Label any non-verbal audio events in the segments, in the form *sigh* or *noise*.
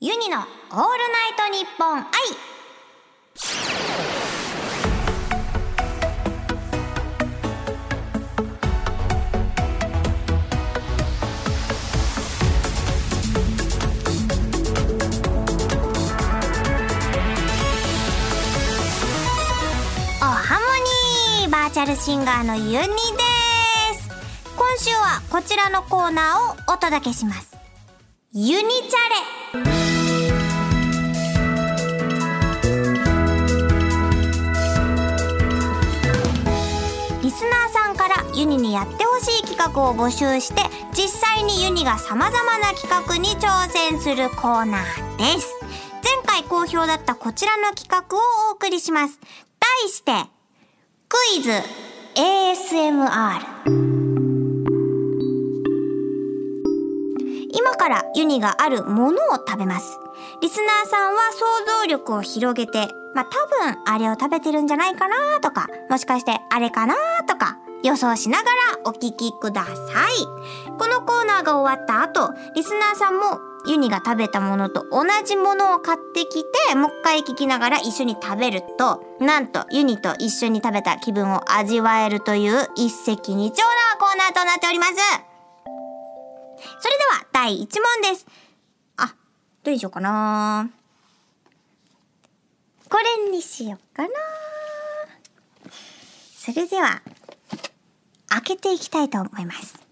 ユニのオールナイトニッポン愛おハモニーバーチャルシンガーのユニです。今週はこちらのコーナーをお届けします。ユニチャレ。ユニにやってほしい企画を募集して実際にユニが様々な企画に挑戦するコーナーです。前回好評だったこちらの企画をお送りします。題してクイズ ASMR 今からユニがあるものを食べます。リスナーさんは想像力を広げて、まあ多分あれを食べてるんじゃないかなとか、もしかしてあれかなとか予想しながらお聞きください。このコーナーが終わった後、リスナーさんもユニが食べたものと同じものを買ってきて、もう一回聞きながら一緒に食べると、なんとユニと一緒に食べた気分を味わえるという一石二鳥なコーナーとなっております。それでは第1問です。あ、どれにしようかなこれにしようかなそれでは、開けていきたいと思います。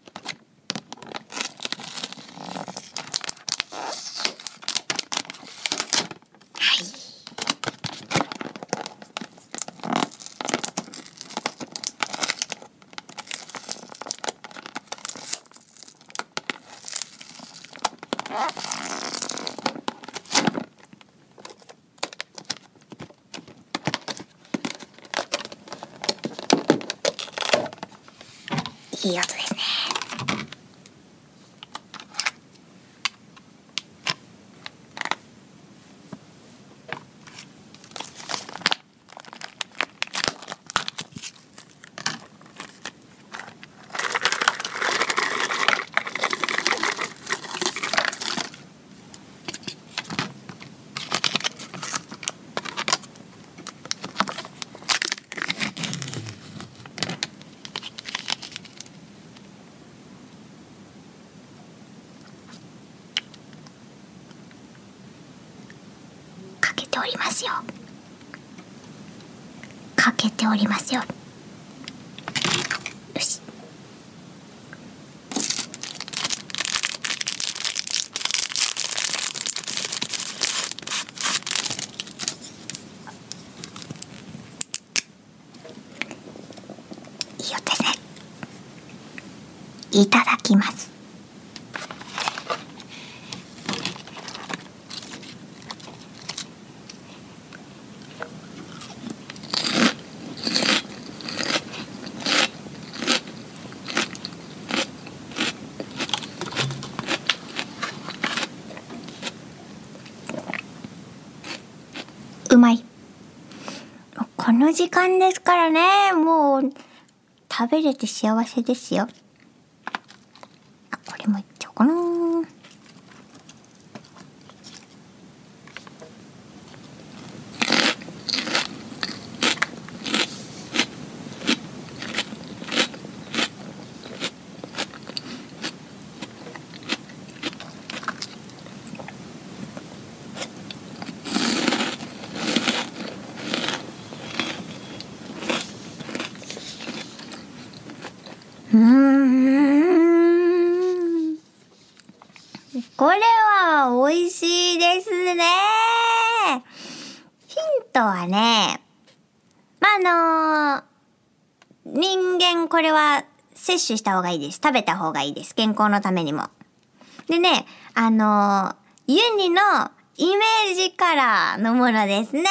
いい音です。ますよ。かけておりますよ。よし。いい音ですね。いただきます。うまい。この時間ですからね、もう、食べれて幸せですよ。あ、これもいっちゃおうかな。うーん。これは美味しいですね。ヒントはね、まあ、あの人間これは摂取した方がいいです。食べた方がいいです。健康のためにも。でね、あのユニのイメージカラーのものですね。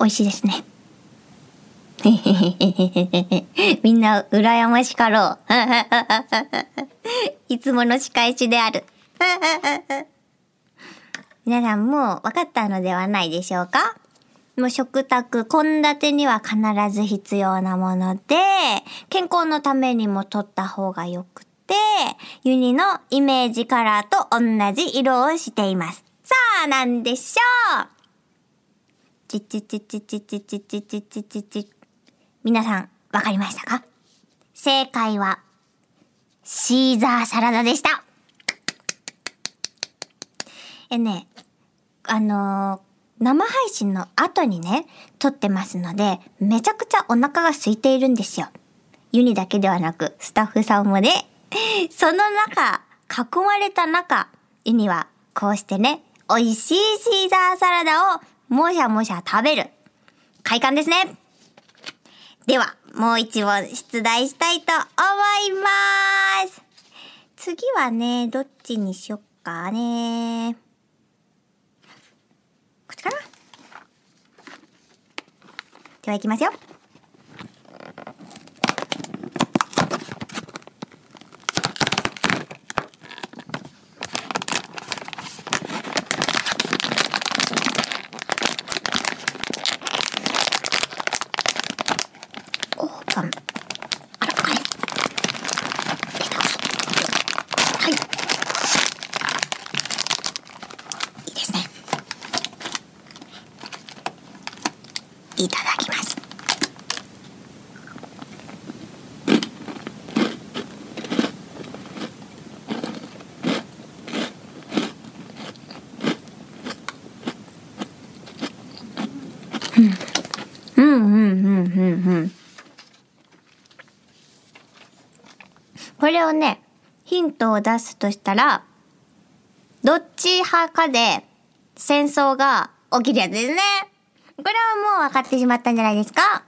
美味しいですね。*laughs* みんな羨ましかろう。*laughs* いつもの仕返しである。*laughs* 皆さんもう分かったのではないでしょうか？もう食卓、献立には必ず必要なもので、健康のためにも取った方がよくて、ユニのイメージカラーと同じ色をしています。さあ、なんでしょう？ちちちちちちちちちちちち。皆さん、わかりましたか正解は、シーザーサラダでした。えね、あのー、生配信の後にね、撮ってますので、めちゃくちゃお腹が空いているんですよ。ユニだけではなく、スタッフさんもね、その中、囲まれた中、ユニはこうしてね、美味しいシーザーサラダをもしゃもしゃ食べる。快感ですね。では、もう一問出題したいと思います。次はね、どっちにしよっかね。こっちかなでは行きますよ。いただきます。うん、うん、うん、うん、うん。これをね、ヒントを出すとしたら、どっち派かで戦争が起きるやつですね。これはもう分かってしまったんじゃないですか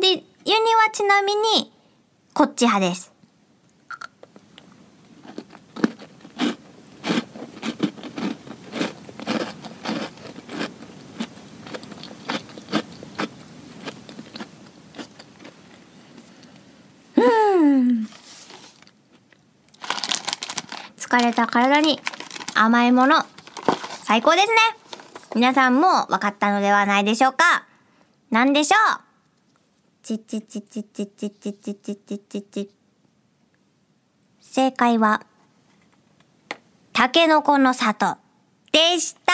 で、ユニはちなみに、こっち派です。疲れた体に甘いもの、最高ですね。皆さんも分かったのではないでしょうか？何でしょう？ちちちちちちちちちちちち。正解は、タケノコの里でした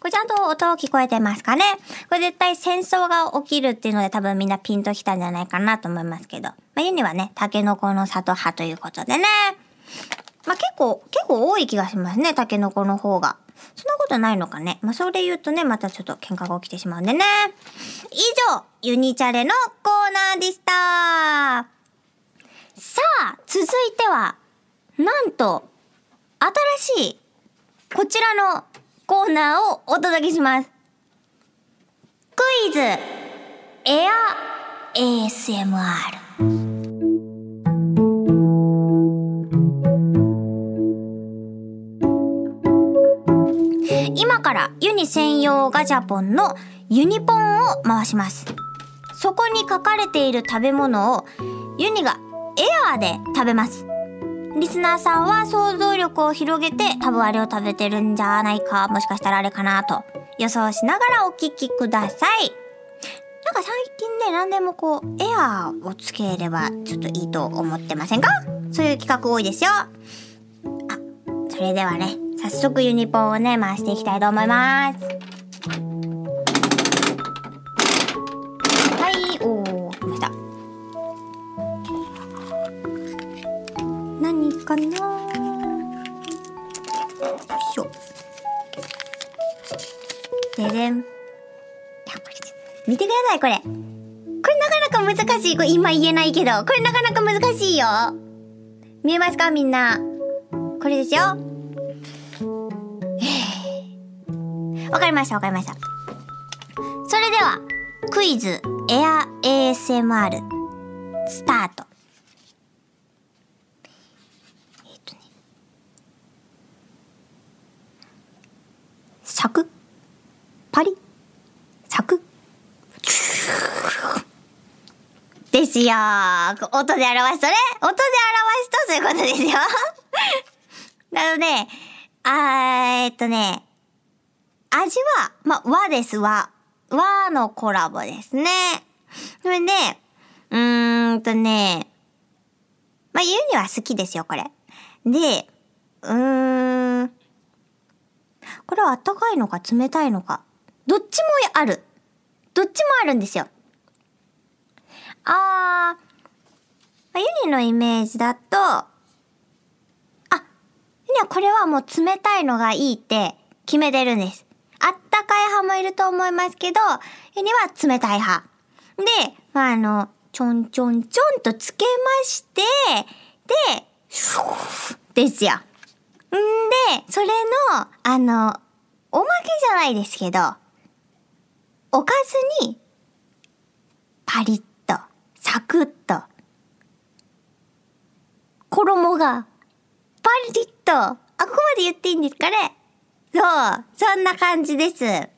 これちゃんと音聞こえてますかねこれ絶対戦争が起きるっていうので多分みんなピンときたんじゃないかなと思いますけど。まあ、ユニはね、タケノコの里派ということでね。まあ、結構、結構多い気がしますね、タケノコの方が。そんなことないのかね。まあ、それ言うとね、またちょっと喧嘩が起きてしまうんでね。以上、ユニチャレのコーナーでした。さあ、続いては、なんと、新しい、こちらのコーナーをお届けします。クイズ、エア ASMR。からユニ専用ガチャポンのユニポンを回します。そこに書かれている食べ物をユニがエアーで食べます。リスナーさんは想像力を広げて多分あれを食べてるんじゃないか、もしかしたらあれかなと予想しながらお聞きください。なんか最近ね、何でもこう、エアーをつければちょっといいと思ってませんか？そういう企画多いですよ。あ、それではね、早速ユニポンをね、回していきたいと思います。はい、おー、来ました。何かなよいしょ。ででん。見てください、これ。これなかなか難しい。これ今言えないけど、これなかなか難しいよ。見えますかみんな。これですよ。わかりました、わかりました。それでは、クイズエア ASMR スタート。えっ、とね。サクパリ？サクですよ音で表すとね音で表すとそういうことですよ *laughs* なので、あー、っとね、味は、まあ、和です、和。和のコラボですね。それで、うーんとね、まあ、ユニは好きですよ、これ。で、うーん。これはあったかいのか冷たいのか。どっちもある。どっちもあるんですよ。あー、ユニのイメージだと、あ、ユニはこれはもう冷たいのがいいって決めてるんです。派もいると思いますけど、ユニは冷たい派。で、まあ、あの、ちょんちょんちょんとつけまして、で、ですよ。んで、それの、あの、おまけじゃないですけど、おかずに、パリッと、サクッと、衣が、パリッと、あ、ここまで言っていいんですかね？そう、そんな感じです。で、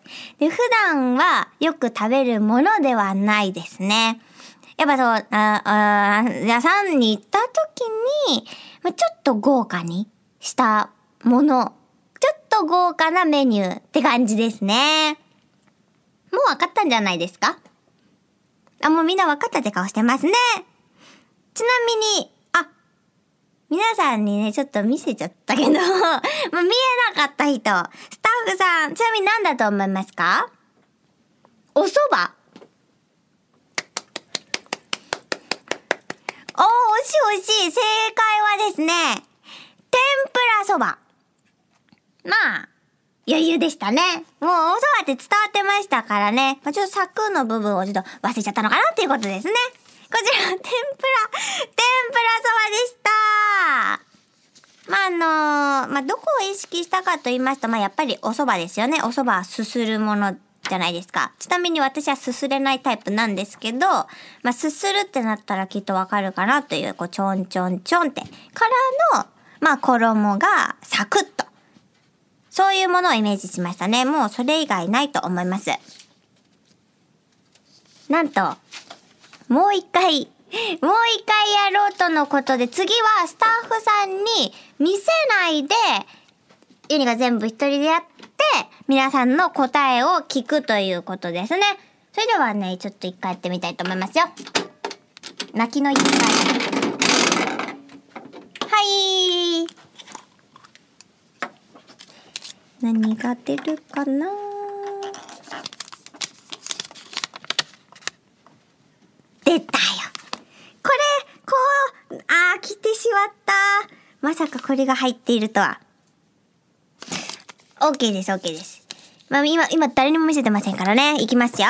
普段はよく食べるものではないですね。やっぱそう、あ、あ、屋さんに行った時に、まちょっと豪華にしたもの、ちょっと豪華なメニューって感じですね。もう分かったんじゃないですか？あ、もうみんな分かったって顔してますね。ちなみに、さんにね、ちょっと見せちゃったけど、*laughs* もう見えなかった人、スタッフさん、ちなみに何だと思いますか？お蕎麦おー、惜しい惜しい。正解はですね、天ぷらそば。まあ、余裕でしたね。もうお蕎麦って伝わってましたからね。まあ、ちょっと柵の部分をちょっと忘れちゃったのかなっていうことですね。こちら、天ぷら、天ぷらそばでした。まあ、あのー、まあ、どこを意識したかと言いますと、まあ、やっぱりお蕎麦ですよね。お蕎麦はすするものじゃないですか。ちなみに私はすすれないタイプなんですけど、まあ、すするってなったらきっとわかるかなという、こう、ちょんちょんちょんって、からの、まあ、衣がサクッと。そういうものをイメージしましたね。もうそれ以外ないと思います。なんと、もう一回、もう一回やろうとのことで、次はスタッフさんに見せないで、ユニが全部一人でやって、皆さんの答えを聞くということですね。それではね、ちょっと一回やってみたいと思いますよ。泣きの一回。はい。何が出るかな？出た。来てしまった。まさかこれが入っているとは。OK です、OK です。まあ、今、今誰にも見せてませんからね。いきますよ。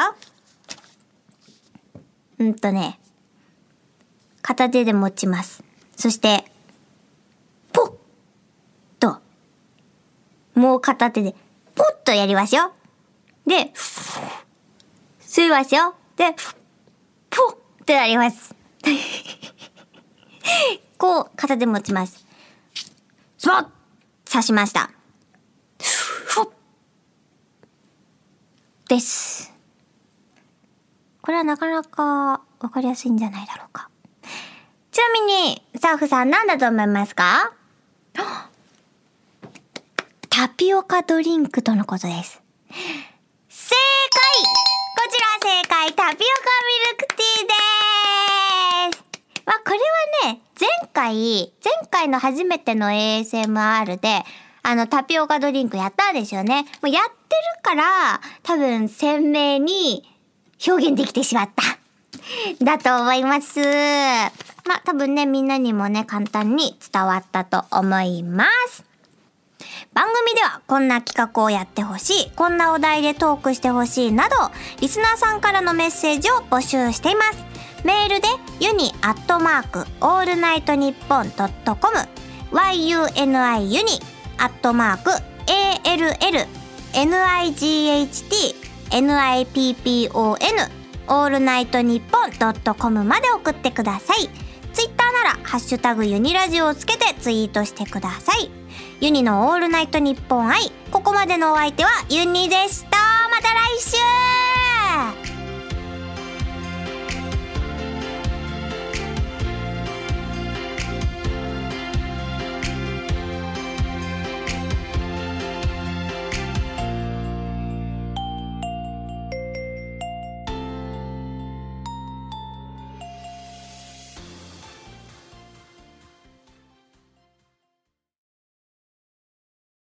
うんとね。片手で持ちます。そして、ポッと、もう片手で、ポッとやりますよ。で、吸いますよ。で、ポッってなります。こう、片手持ちます。スポッ刺しました。です。これはなかなかわかりやすいんじゃないだろうか。ちなみに、スタッフさん何だと思いますか？*gasps* タピオカドリンクとのことです。正解こちら正解タピオカミルクティーですまあ、これはね、前回、前回の初めての ASMR で、あの、タピオカドリンクやったんですよね。もうやってるから、多分鮮明に表現できてしまった。*laughs* だと思います。まあ、多分ね、みんなにもね、簡単に伝わったと思います。番組ではこんな企画をやってほしい、こんなお題でトークしてほしいなど、リスナーさんからのメッセージを募集しています。メールでユニアットマークオールナイトニッポンドットコム yuni ユニアットマーク ALL NIGHT NIPPON オールナイトニッポンドットコムまで送ってください。ツイッターならハッシュタグユニラジオをつけてツイートしてください。ユニのオールナイトニッポン愛。ここまでのお相手はユニでした。また来週